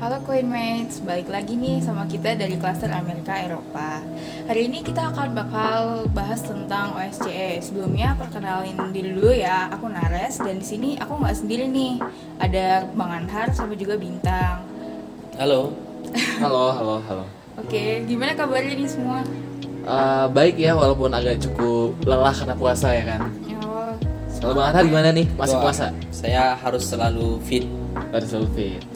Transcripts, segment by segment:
Halo Queenmates, balik lagi nih sama kita dari klaster Amerika Eropa. Hari ini kita akan bakal bahas tentang OSCE. Sebelumnya perkenalin diri dulu ya, aku Nares dan di sini aku nggak sendiri nih. Ada Bang Anhar sama juga Bintang. Halo. Halo, halo, halo. Oke, gimana kabarnya nih semua? Uh, baik ya, walaupun agak cukup lelah karena puasa ya kan. Oh, Kalau Bang Anhar gimana nih? Masih Wah, puasa? Saya harus selalu fit. Harus selalu fit.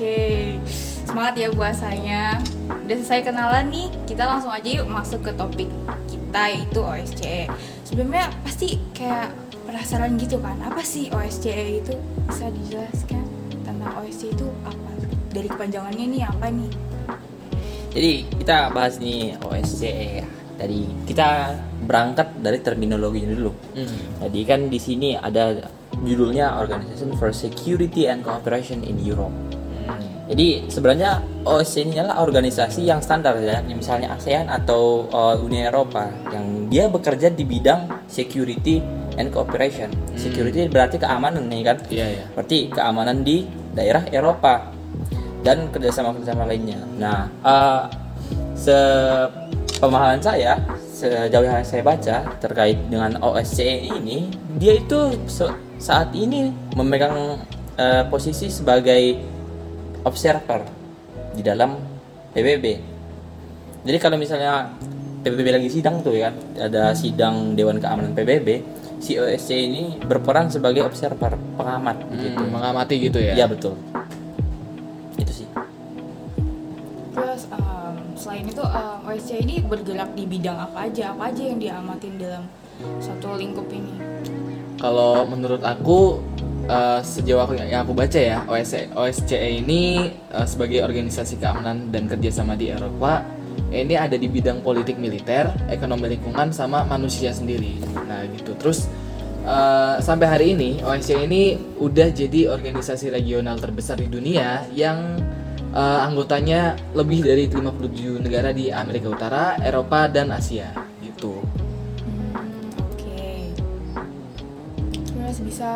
Oke, semangat ya puasanya. Udah selesai kenalan nih, kita langsung aja yuk masuk ke topik kita yaitu OSCE. Sebelumnya pasti kayak penasaran gitu kan, apa sih OSCE itu? Bisa dijelaskan tentang OSCE itu apa? Dari kepanjangannya nih apa nih? Jadi kita bahas nih OSCE ya. Tadi kita berangkat dari terminologinya dulu. Hmm. Jadi kan di sini ada judulnya Organization for Security and Cooperation in Europe. Hmm. Jadi sebenarnya OSCE ini adalah organisasi yang standar ya, misalnya ASEAN atau uh, Uni Eropa yang dia bekerja di bidang security and cooperation. Security berarti keamanan nih kan. Iya, iya. Berarti keamanan di daerah Eropa dan kerjasama-kerjasama lainnya. Nah, uh, sepemahaman saya sejauh yang saya baca terkait dengan OSCE ini, dia itu saat ini memegang uh, posisi sebagai observer di dalam PBB. Jadi kalau misalnya PBB lagi sidang tuh ya, ada sidang Dewan Keamanan PBB, si OSCE ini berperan sebagai observer, pengamat gitu. Hmm, mengamati gitu ya. Iya betul. Itu sih. Terus em, selain itu em, OSCE ini bergerak di bidang apa aja? Apa aja yang diamatin dalam satu lingkup ini? Kalau menurut aku eh, sejauh aku yang aku baca ya, OSCE, OSCE ini eh, sebagai organisasi keamanan dan kerjasama di Eropa ini ada di bidang politik militer, ekonomi lingkungan sama manusia sendiri. Nah gitu. Terus eh, sampai hari ini OSCE ini udah jadi organisasi regional terbesar di dunia yang eh, anggotanya lebih dari 57 negara di Amerika Utara, Eropa dan Asia Terus bisa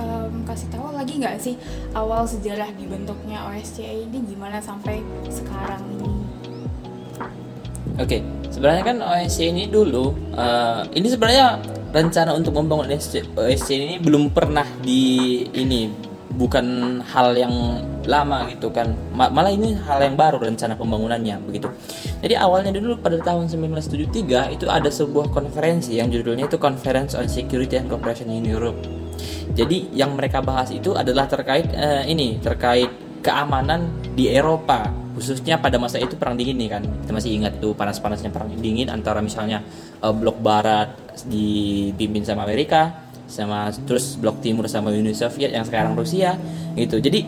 em, kasih tahu lagi nggak sih awal sejarah dibentuknya OSCE ini gimana sampai sekarang ini? Oke, sebenarnya kan OSCE ini dulu, eh, ini sebenarnya rencana untuk membangun OSCE, OSCE ini belum pernah di ini, bukan hal yang lama gitu kan, Ma- malah ini hal yang baru rencana pembangunannya begitu. Jadi awalnya dulu pada tahun 1973 itu ada sebuah konferensi yang judulnya itu Conference on Security and Cooperation in Europe. Jadi yang mereka bahas itu adalah terkait eh, ini, terkait keamanan di Eropa khususnya pada masa itu perang dingin nih kan kita masih ingat itu panas-panasnya perang dingin antara misalnya eh, blok barat dipimpin sama Amerika sama terus blok timur sama Uni Soviet yang sekarang Rusia gitu jadi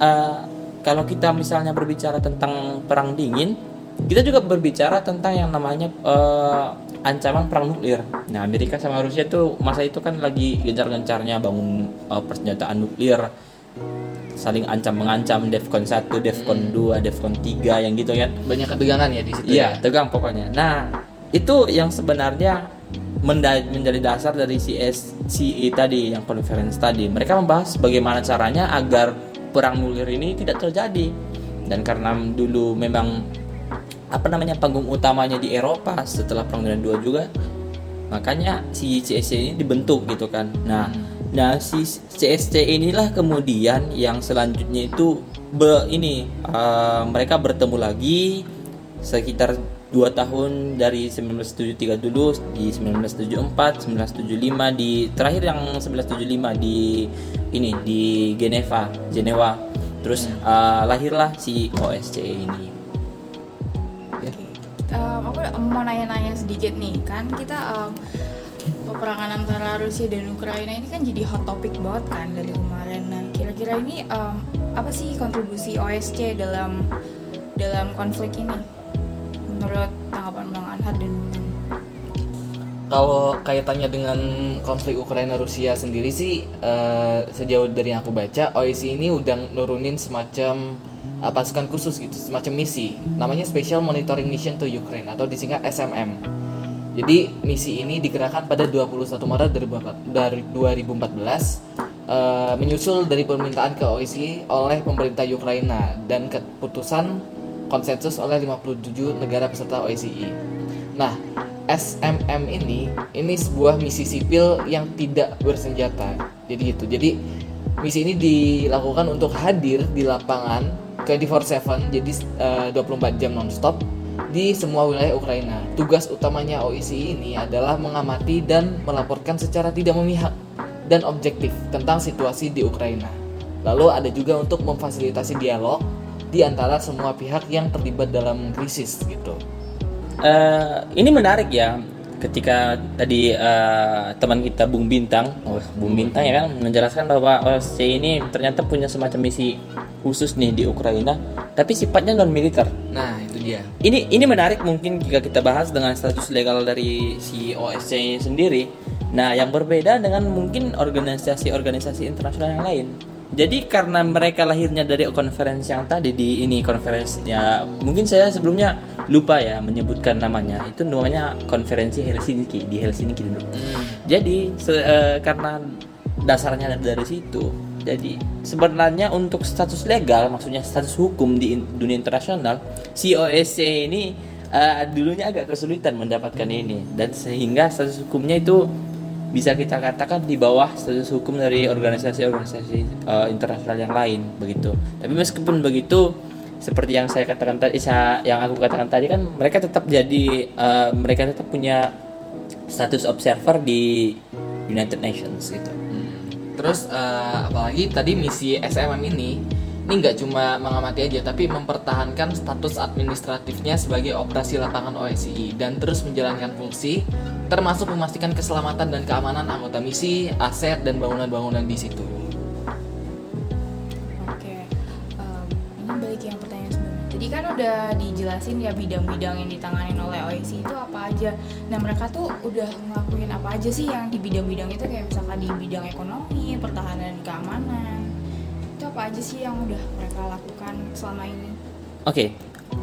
eh, kalau kita misalnya berbicara tentang perang dingin kita juga berbicara tentang yang namanya eh, ancaman perang nuklir. Nah, Amerika sama Rusia tuh masa itu kan lagi gencar-gencarnya bangun eh, persenjataan nuklir saling ancam mengancam Defcon 1, Defcon 2, Defcon 3 yang gitu kan. Banyak ketegangan ya di situ Iya, ya. tegang pokoknya. Nah, itu yang sebenarnya menjadi dasar dari CSCE tadi, yang conference tadi. Mereka membahas bagaimana caranya agar perang nuklir ini tidak terjadi. Dan karena dulu memang apa namanya panggung utamanya di Eropa setelah Perang Dunia II juga, makanya si CSC ini dibentuk gitu kan. Nah, nah si CSC inilah kemudian yang selanjutnya itu be, ini eh, mereka bertemu lagi sekitar dua tahun dari 1973 dulu di 1974 1975 di terakhir yang 1975 di ini di Geneva Jenewa. Terus eh, lahirlah si OSCE ini. Ya. Em, aku mau nanya-nanya sedikit nih kan kita em, peperangan antara Rusia dan Ukraina ini kan jadi hot topic banget kan dari kemarin. Nah kira-kira ini em, apa sih kontribusi OSCE dalam dalam konflik ini menurut tanggapan Bang Anhar dan Kalau kaitannya dengan konflik Ukraina Rusia sendiri sih eh, sejauh dari yang aku baca OIC ini udah nurunin semacam uh, pasukan khusus gitu, semacam misi. Namanya Special Monitoring Mission to Ukraine atau disingkat SMM. Jadi misi ini digerakkan pada 21 Maret dari 2014 eh, menyusul dari permintaan ke OSCE oleh pemerintah Ukraina dan keputusan konsensus oleh 57 negara peserta OSCE. Nah, SMM ini ini sebuah misi sipil yang tidak bersenjata. Jadi gitu. Jadi misi ini dilakukan untuk hadir di lapangan 24/7 jadi eh, 24 jam nonstop di semua wilayah Ukraina. Tugas utamanya OIC ini adalah mengamati dan melaporkan secara tidak memihak dan objektif tentang situasi di Ukraina. Lalu ada juga untuk memfasilitasi dialog di antara semua pihak yang terlibat dalam krisis gitu. Eh, ini menarik ya ketika tadi eh, teman kita Bung Bintang, oh, Bung Bintang ya kan menjelaskan bahwa OSCE ini ternyata punya semacam misi khusus nih di Ukraina, tapi sifatnya non militer. Nah, itu dia. Ini ini menarik mungkin jika kita bahas dengan status legal dari si OSCE sendiri. Nah, yang berbeda dengan mungkin organisasi-organisasi internasional yang lain. Jadi karena mereka lahirnya dari konferensi yang tadi di ini konferensi ya mungkin saya sebelumnya lupa ya menyebutkan namanya. Itu namanya konferensi Helsinki di Helsinki dulu. Jadi se- eh, karena dasarnya dari situ jadi sebenarnya untuk status legal maksudnya status hukum di in- dunia internasional si OSCE ini eh, dulunya agak kesulitan mendapatkan ini. Dan sehingga status hukumnya itu bisa kita katakan di bawah status hukum dari organisasi-organisasi eh, internasional yang lain begitu. Tapi meskipun begitu seperti yang saya katakan tadi yang aku katakan tadi kan mereka tetap jadi eh, mereka tetap punya status observer di United Nations gitu. Terus eh, apalagi tadi misi SMM ini ini nggak cuma mengamati aja tapi mempertahankan status administratifnya sebagai operasi lapangan OSCE dan terus menjalankan fungsi termasuk memastikan keselamatan dan keamanan anggota misi, aset dan bangunan-bangunan di situ. Oke, em, ini balik yang pertanyaan sebelumnya. Tadi kan udah dijelasin ya bidang-bidang yang ditanganin oleh OIC itu apa aja. Nah mereka tuh udah ngelakuin apa aja sih yang di bidang-bidang itu kayak misalkan di bidang ekonomi, pertahanan, dan keamanan. Itu apa aja sih yang udah mereka lakukan selama ini? Oke,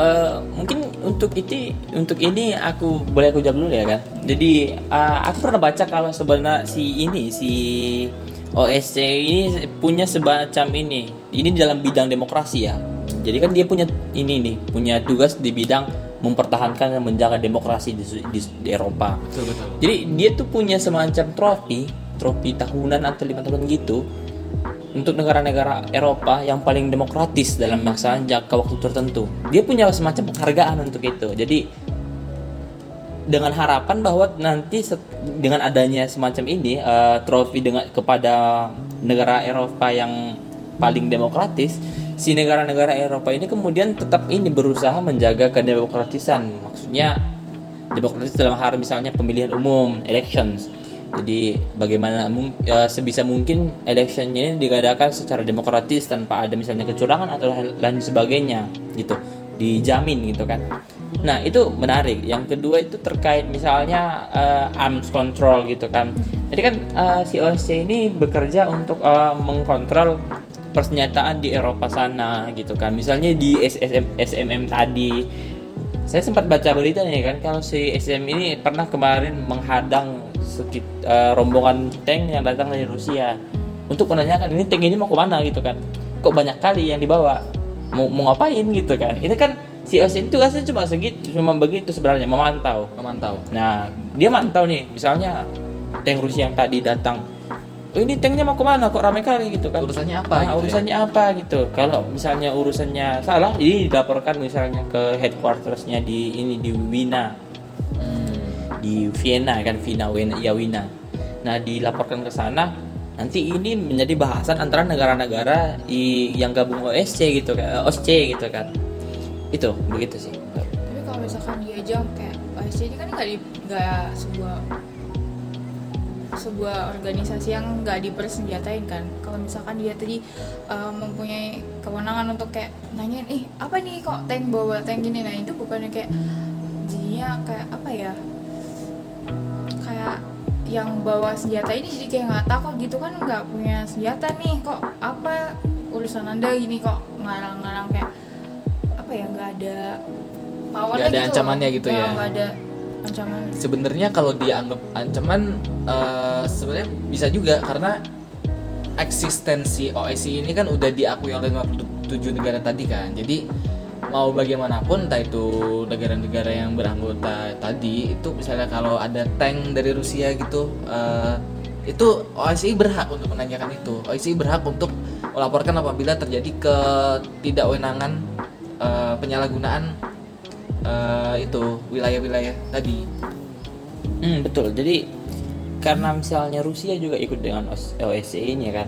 eh, mungkin untuk itu untuk ini aku boleh aku jawab dulu ya kan. Jadi eh, aku pernah baca kalau sebenarnya si ini si OSCE ini punya semacam ini. Ini dalam bidang demokrasi ya. Jadi kan dia punya ini nih, punya tugas di bidang mempertahankan dan menjaga demokrasi di, di, di Eropa. Betul betul. Jadi dia tuh punya semacam trofi, trofi tahunan atau lima tahun gitu untuk negara-negara Eropa yang paling demokratis dalam melaksanakan jangka waktu tertentu. Dia punya semacam penghargaan untuk itu. Jadi dengan harapan bahwa nanti dengan adanya semacam ini eh, trofi dengan kepada negara Eropa yang paling demokratis, si negara-negara Eropa ini kemudian tetap ini berusaha menjaga kedemokratisan. Maksudnya demokratis dalam hal misalnya pemilihan umum, elections. Jadi bagaimana eh, sebisa mungkin electionnya ini digadakan secara demokratis tanpa ada misalnya kecurangan atau lain sebagainya gitu, dijamin gitu kan. Nah itu menarik. Yang kedua itu terkait misalnya eh, arms control gitu kan. Jadi kan eh, si OSCE ini bekerja untuk eh, mengkontrol persenjataan di Eropa sana gitu kan. Misalnya di SSM, SMM tadi saya sempat baca berita nih kan kalau si SM ini pernah kemarin menghadang sekit, eh, rombongan tank yang datang dari Rusia untuk menanyakan ini tank ini mau ke mana gitu kan kok banyak kali yang dibawa mau mau ngapain gitu kan ini kan si SM itu tugasnya cuma segitu cuma begitu sebenarnya memantau Memantau. Nah, dia mantau nih, misalnya tank Rusia yang tadi datang. Oh, ini tanknya mau ke mana? Kok ramai kali gitu kan? Urusannya apa Nah, gitu ya? urusannya apa gitu? Kalau misalnya urusannya salah, ini dilaporkan misalnya ke headquartersnya di ini di Wina. Di Vienna kan, Vienna, Wina, ya Wina. Nah, dilaporkan ke sana. Nanti ini menjadi bahasan antara negara-negara yang gabung OSCE gitu kan, OSCE gitu kan. Itu begitu sih. Tapi kalau misalkan diajak kayak OSCE ini kan nggak di nggak sebuah sebuah organisasi yang nggak dipersenjatain kan. Kalau misalkan dia tadi uh, mempunyai kewenangan untuk kayak nanyain, ih apa nih kok tank bawa tank gini, nah itu bukannya kayak jadinya kayak apa ya? Yang bawa senjata ini jadi kayak nggak takut gitu kan nggak punya senjata nih kok apa urusan anda gini kok ngarang-ngarang kayak apa ya nggak ada powernya Nggak ada gitu ancamannya loh. gitu ya. nggak ada ancaman Sebenarnya kalau dianggap ancaman eh, sebenarnya bisa juga karena eksistensi OSCE ini kan udah diakui oleh 57 negara tadi kan. Jadi mau bagaimanapun entah itu negara-negara yang beranggota tadi itu misalnya kalau ada tank dari Rusia gitu eh, itu OSCE berhak untuk menanyakan itu. OSCE berhak untuk melaporkan apabila terjadi ketidakwenangan eh, penyalahgunaan eh, itu wilayah-wilayah tadi. Hmm, betul. Jadi karena misalnya Rusia juga ikut dengan OS- OSCE ini kan.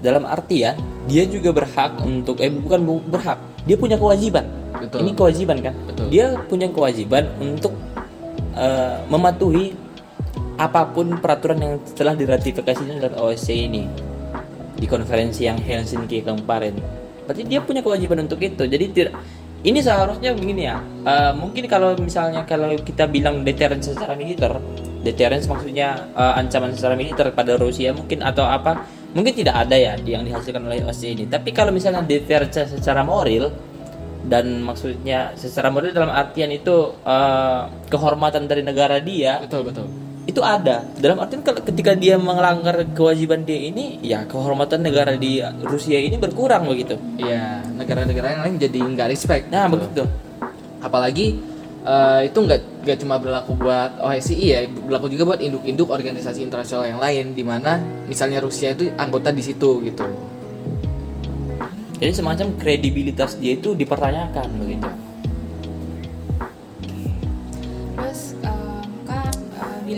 Dalam artian dia juga berhak untuk eh bukan bu- berhak, dia punya kewajiban. Betul. Ini kewajiban kan? Betul. Dia punya kewajiban untuk eh, mematuhi apa pun peraturan yang telah diratifikasinya dalam OSCE ini di konferensi yang Helsinki kemarin. Berarti dia punya kewajiban untuk itu. Jadi tidak ini seharusnya begini ya. eh, mungkin kalau misalnya kalau kita bilang deterrence secara militer, deterrence maksudnya eh, ancaman secara militer pada Rusia mungkin atau apa? Mungkin tidak ada ya yang dihasilkan oleh OSCE ini. Tapi kalau misalnya deterrence secara moral dan maksudnya secara moral dalam artian itu eh, kehormatan dari negara dia Betul betul. itu ada dalam artian kalau ketika dia melanggar kewajiban dia ini ya kehormatan negara di Rusia ini berkurang begitu Iya, negara-negara yang lain jadi nggak respect. nah gitu. begitu Apalagi eh, itu nggak nggak cuma berlaku buat OSCE ya, berlaku juga buat induk-induk organisasi internasional yang lain, di mana misalnya Rusia itu anggota di situ gitu. jadi semacam kredibilitas dia itu dipertanyakan begitu Terus em, di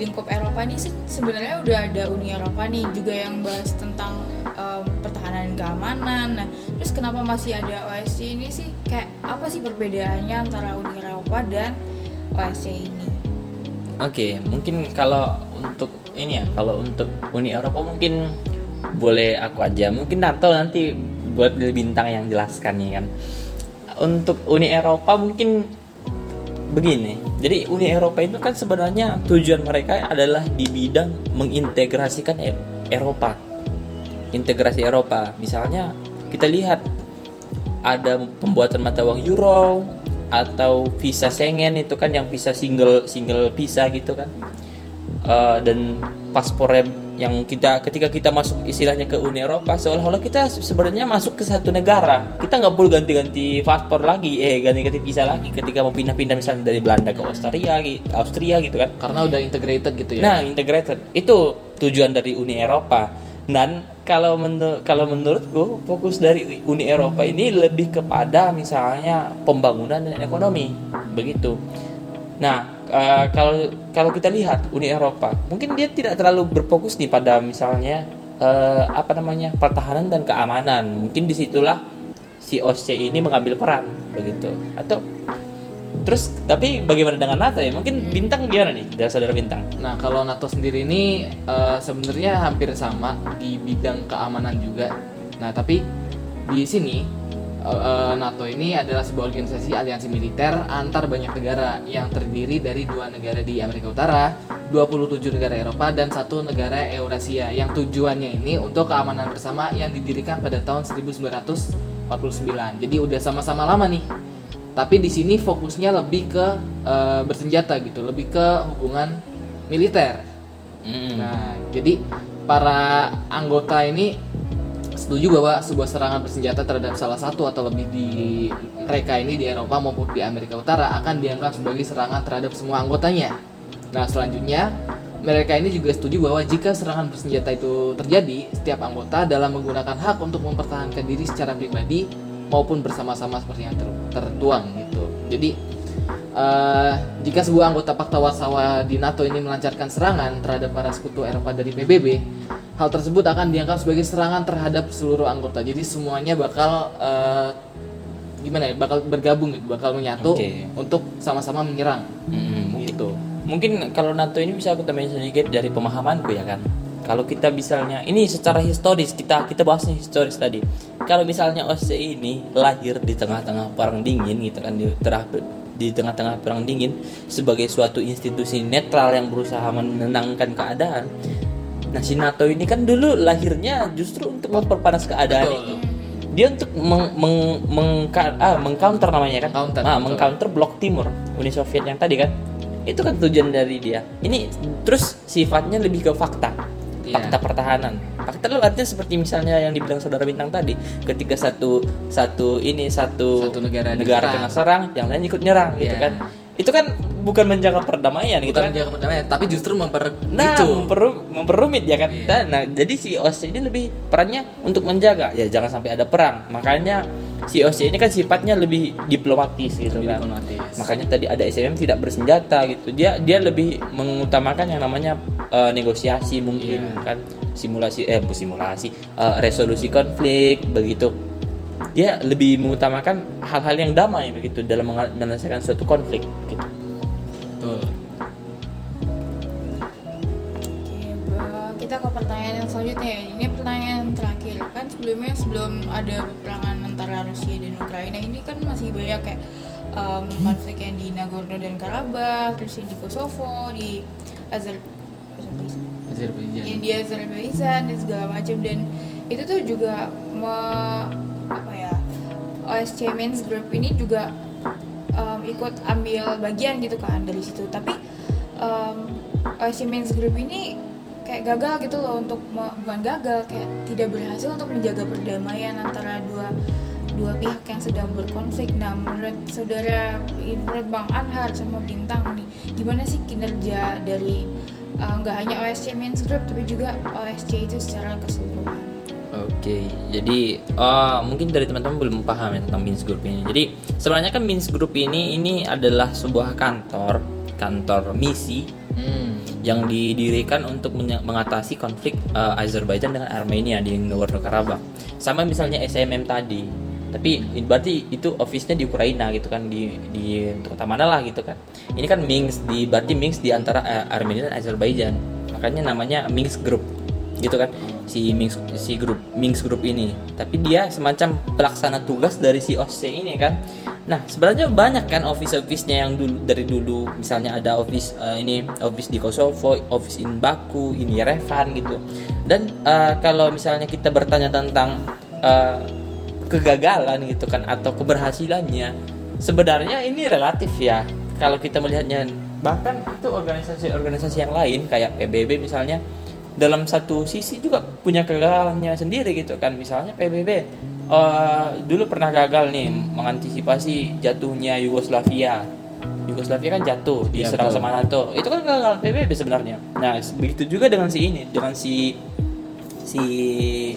lingkup Eropa ini sih sebenarnya udah ada Uni Eropa nih juga yang bahas tentang em, pertahanan dan keamanan. Nah, terus kenapa masih ada OSCE ini sih? Kayak apa sih perbedaannya antara Uni Eropa dan OSCE ini? Oke, mungkin kalau untuk ini ya, kalau untuk Uni Eropa mungkin boleh aku aja. Mungkin NATO nanti buat bintang yang jelaskan ya kan. Untuk Uni Eropa mungkin begini. Jadi Uni Eropa itu kan sebenarnya tujuan mereka adalah di bidang mengintegrasikan E- Eropa. Integrasi Eropa. Misalnya kita lihat ada pembuatan mata uang euro atau visa Schengen itu kan yang visa single single visa gitu kan Eh, dan paspor yang kita ketika kita masuk istilahnya ke Uni Eropa seolah-olah kita sebenarnya masuk ke satu negara kita nggak perlu ganti-ganti paspor lagi eh ganti-ganti visa lagi ketika mau pindah-pindah misalnya dari Belanda ke Austria Austria gitu kan Karena udah integrated gitu ya. Nah, integrated itu tujuan dari Uni Eropa. Dan kalau menur- kalau menurutku fokus dari Uni Eropa ini lebih kepada misalnya pembangunan dan ekonomi, begitu. Nah, eh, kalau kalau kita lihat Uni Eropa, mungkin dia tidak terlalu berfokus nih pada misalnya eh, apa namanya pertahanan dan keamanan. Mungkin di situlah si OSCE ini mengambil peran, begitu. Atau terus tapi bagaimana dengan NATO ya? Mungkin bintang gimana nih, dari saudara bintang? Nah, kalau NATO sendiri ini eh, sebenarnya hampir sama di bidang keamanan juga. Nah, tapi di sini eh, NATO ini adalah sebuah organisasi aliansi militer antar banyak negara yang terdiri dari dua negara di Amerika Utara, 27 negara Eropa dan satu negara Eurasia yang tujuannya ini untuk keamanan bersama yang didirikan pada tahun 1949. Jadi udah sama-sama lama nih. Tapi di sini fokusnya lebih ke eh, bersenjata gitu, lebih ke hubungan militer. Hmm. Nah, jadi para anggota ini setuju bahwa sebuah serangan bersenjata terhadap salah satu atau lebih di mereka ini di Eropa maupun di Amerika Utara akan dianggap sebagai serangan terhadap semua anggotanya. Nah, selanjutnya mereka ini juga setuju bahwa jika serangan bersenjata itu terjadi, setiap anggota dalam menggunakan hak untuk mempertahankan diri secara pribadi maupun bersama-sama seperti yang ter- tertuang gitu. Jadi eh, jika sebuah anggota Pakta Warsawa di NATO ini melancarkan serangan terhadap para sekutu Eropa dari PBB, hal tersebut akan dianggap sebagai serangan terhadap seluruh anggota. Jadi semuanya bakal eh, gimana ya? Bakal bergabung gitu, bakal menyatu Oke. untuk sama-sama menyerang. Hmm, Gitu. Mungkin kalau NATO ini bisa aku tambahin sedikit dari pemahamanku ya kan. Kalau kita misalnya ini secara historis kita kita bahasnya historis tadi. Kalau misalnya OSCE ini lahir di tengah-tengah perang dingin gitu kan di terah- di tengah-tengah perang dingin sebagai suatu institusi netral yang berusaha menenangkan keadaan. Nah si NATO ini kan dulu lahirnya justru untuk memperpanas keadaan Betul. itu. Dia untuk meng, meng, mengka- ah, mengcounter namanya kan. Counter, Ah, mengcounter blok timur Uni Soviet yang tadi kan. Itu kan tujuan dari dia. Ini terus sifatnya lebih ke fakta. Iya. fakta pertahanan. Fakta itu artinya seperti misalnya yang dibilang saudara bintang tadi, ketika satu satu ini satu Satu negara negara kena serang, yang lain ikut nyerang gitu Iya. kan. Itu kan bukan menjaga perdamaian gitu bukan kan. menjaga perdamaian tapi justru memper Nah, memperu- memperumit ya kan. Iya. Nah, jadi si OSCE ini lebih perannya untuk menjaga ya jangan sampai ada perang. Makanya si OSCE ini kan sifatnya lebih diplomatis gitu Lebih kan. diplomatis. Makanya tadi ada SMM tidak bersenjata gitu. Dia dia lebih mengutamakan yang namanya eh, negosiasi mungkin Iya. kan simulasi eh bu- simulasi eh, resolusi konflik begitu. Dia lebih mengutamakan hal-hal yang damai begitu dalam menyelesaikan suatu konflik gitu. Betul. Oke, Ba- kita ke pertanyaan yang selanjutnya ya. Ini pertanyaan terakhir kan sebelumnya sebelum ada peperangan antara Rusia dan Ukraina ini kan masih banyak kayak em, konflik yang di Nagorno dan Karabakh, terus yang di Kosovo, di Azer Azerbaijan. Yang di Azerbaijan dan segala macam. Dan itu tuh juga me- apa ya OSCE Men's Group ini juga um, ikut ambil bagian gitu kan dari situ. Tapi um, OSCE Men's Group ini kayak gagal gitu loh untuk bukan gagal kayak tidak berhasil untuk menjaga perdamaian antara dua dua pihak yang sedang berkonflik. Nah, menurut saudara, menurut Bang Anhar sama Bintang nih, gimana sih kinerja dari uh, nggak hanya OSCE Men's Group tapi juga OSCE itu secara keseluruhan? Oke, jadi eh, mungkin dari teman-teman belum paham ya tentang Minsk Group ini. Jadi sebenarnya kan Minsk Group ini ini adalah sebuah kantor kantor misi Hmm. yang didirikan untuk mengatasi konflik eh, Azerbaijan dengan Armenia di Nagorno Karabakh. Sama misalnya SMM tadi. Tapi berarti itu office-nya di Ukraina gitu kan di di kota mana lah gitu kan. Ini kan Minsk di berarti Minsk di antara eh, Armenia dan Azerbaijan. Makanya namanya Minsk Group gitu kan si Minsk si grup Minsk Group ini tapi dia semacam pelaksana tugas dari si OSCE ini kan nah sebenarnya banyak kan office-office-nya yang dulu dari dulu misalnya ada office eh, ini office di Kosovo office in Baku in Yerevan gitu dan eh, kalau misalnya kita bertanya tentang eh, kegagalan gitu kan atau keberhasilannya sebenarnya ini relatif ya. Kalau kita melihatnya bahkan itu organisasi-organisasi yang lain kayak PBB misalnya dalam satu sisi juga punya kegagalannya sendiri gitu kan. Misalnya PBB eh, dulu pernah gagal nih mengantisipasi jatuhnya Yugoslavia. Yugoslavia kan jatuh Iya, diserang betul. sama NATO itu kan kegagalan PBB sebenarnya. Nah begitu juga dengan si ini dengan si si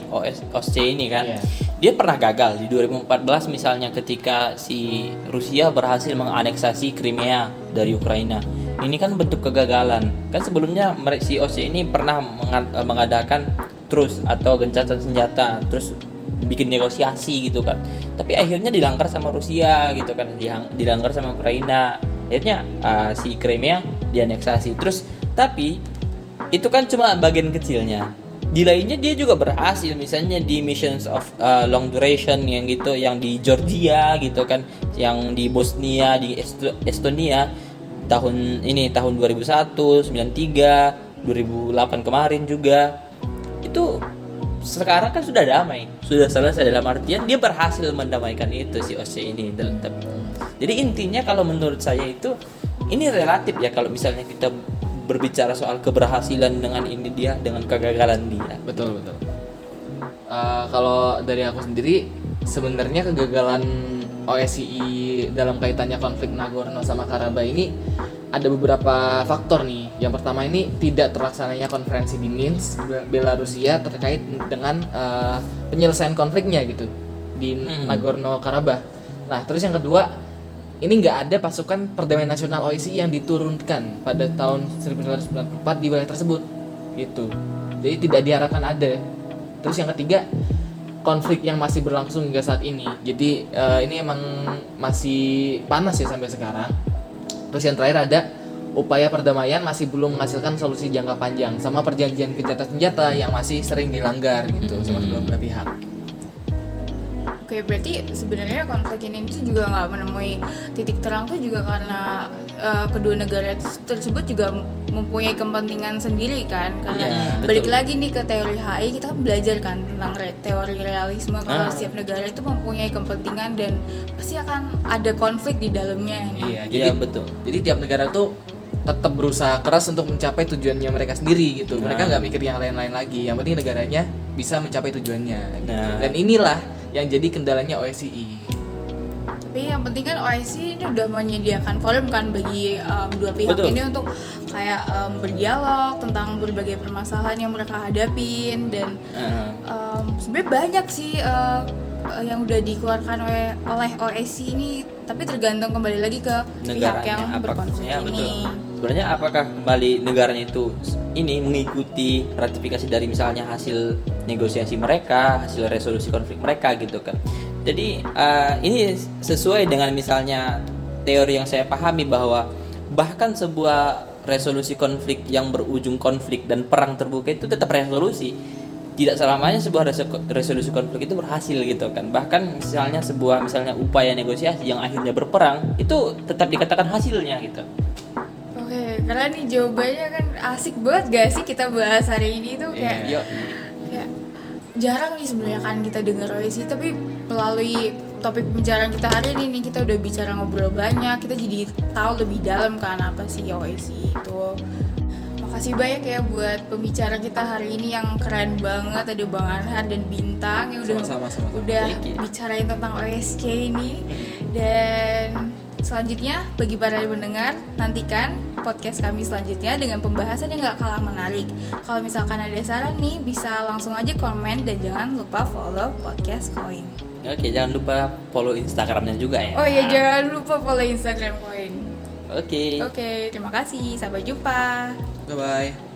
OS OSCE ini kan. Iya. dia pernah gagal di 2014 misalnya ketika si Rusia berhasil menganeksasi Crimea dari Ukraina. Ini kan bentuk kegagalan. Kan sebelumnya si OSCE ini pernah eh, mengadakan terus atau gencatan senjata terus bikin negosiasi gitu kan. Tapi akhirnya dilanggar sama Rusia gitu kan dilanggar sama Ukraina. Akhirnya eh, si Crimea dianeksasi. Terus tapi itu kan cuma bagian kecilnya di lainnya dia juga berhasil misalnya di missions of uh, long duration yang gitu yang di Georgia gitu kan yang di Bosnia di Esto- Estonia tahun ini tahun 2001 93 2008 kemarin juga. Itu sekarang kan sudah damai. Sudah selesai dalam artian dia berhasil mendamaikan itu si OC ini dalam jadi intinya kalau menurut saya itu ini relatif ya kalau misalnya kita berbicara soal keberhasilan dengan ini dia dengan kegagalan dia. Betul betul. Eh, kalau dari aku sendiri sebenarnya kegagalan OSCE dalam kaitannya konflik Nagorno sama Karabakh ini ada beberapa faktor nih. Yang pertama ini tidak terlaksananya konferensi di Minsk Bel- Belarusia terkait dengan eh, penyelesaian konfliknya gitu di Hmm. Nagorno Karabakh nah terus yang kedua ini nggak ada pasukan perdamaian nasional OSCE yang diturunkan pada tahun 1994 di wilayah tersebut gitu. Jadi tidak diharapkan ada. Terus yang ketiga konflik yang masih berlangsung hingga saat ini. Jadi eh, ini emang masih panas ya sampai sekarang. Terus yang terakhir ada upaya perdamaian masih belum menghasilkan solusi jangka panjang sama perjanjian gencatan senjata yang masih sering dilanggar gitu sama kedua pihak Oke, berarti sebenarnya konflik ini tuh juga nggak menemui titik terang tuh juga karena eh, kedua negara tersebut juga mempunyai kepentingan sendiri kan. Karena Iya, balik betul. lagi nih ke teori HI kita kan belajar kan tentang re- teori realisme kalau Ah. setiap negara itu mempunyai kepentingan dan pasti akan ada konflik di dalamanya. iya Iya, betul. jadi tiap negara tuh tetap berusaha keras untuk mencapai tujuannya mereka sendiri gitu. Nah. Mereka nggak mikir yang lain-lain lagi. Yang penting negaranya bisa mencapai tujuannya. gitu. Nah. Dan inilah yang jadi kendalanya OSCE. tapi yang penting kan OIC ini udah menyediakan forum kan bagi um, dua pihak Betul. ini untuk kayak um, berdialog tentang berbagai permasalahan yang mereka hadapin dan Heeh. um, sebenarnya banyak sih uh, uh, yang udah dikeluarkan oleh oleh OIC ini tapi tergantung kembali lagi ke pihak negaranya yang berkonflik ya, ini betul. Sebenarnya apakah kembali negaranya itu ini mengikuti ratifikasi dari misalnya hasil negosiasi mereka, hasil resolusi konflik mereka gitu kan. Jadi eh, ini sesuai dengan misalnya teori yang saya pahami bahwa bahkan sebuah resolusi konflik yang berujung konflik dan perang terbuka itu tetap resolusi tidak selamanya sebuah reso- resolusi konflik itu berhasil gitu kan. Bahkan misalnya sebuah misalnya upaya negosiasi yang akhirnya berperang itu tetap dikatakan hasilnya gitu. Oke, karena nih jawabannya kan asik banget gak sih kita bahas hari ini tuh kayak Iya. kayak jarang nih sebenarnya kan kita dengar OIC tapi melalui topik pembicaraan kita hari ini nih kita udah bicara ngobrol banyak kita jadi tahu lebih dalam kan apa sih OIC itu makasih banyak ya buat pembicara kita hari ini yang keren banget. Ada Bang Anhar dan Bintang yang udah Sama-sama, sama-sama. udah Thank you. bicarain tentang OSC ini. Dan selanjutnya bagi para pendengar nantikan podcast kami selanjutnya dengan pembahasan yang gak kalah menarik. Kalau misalkan ada saran nih bisa langsung aja komen dan jangan lupa follow podcast Koin. Oke jangan lupa follow instagramnya juga ya. Oh iya jangan lupa follow Instagram Koin. Oke. Oke terima kasih. Sampai jumpa 拜拜。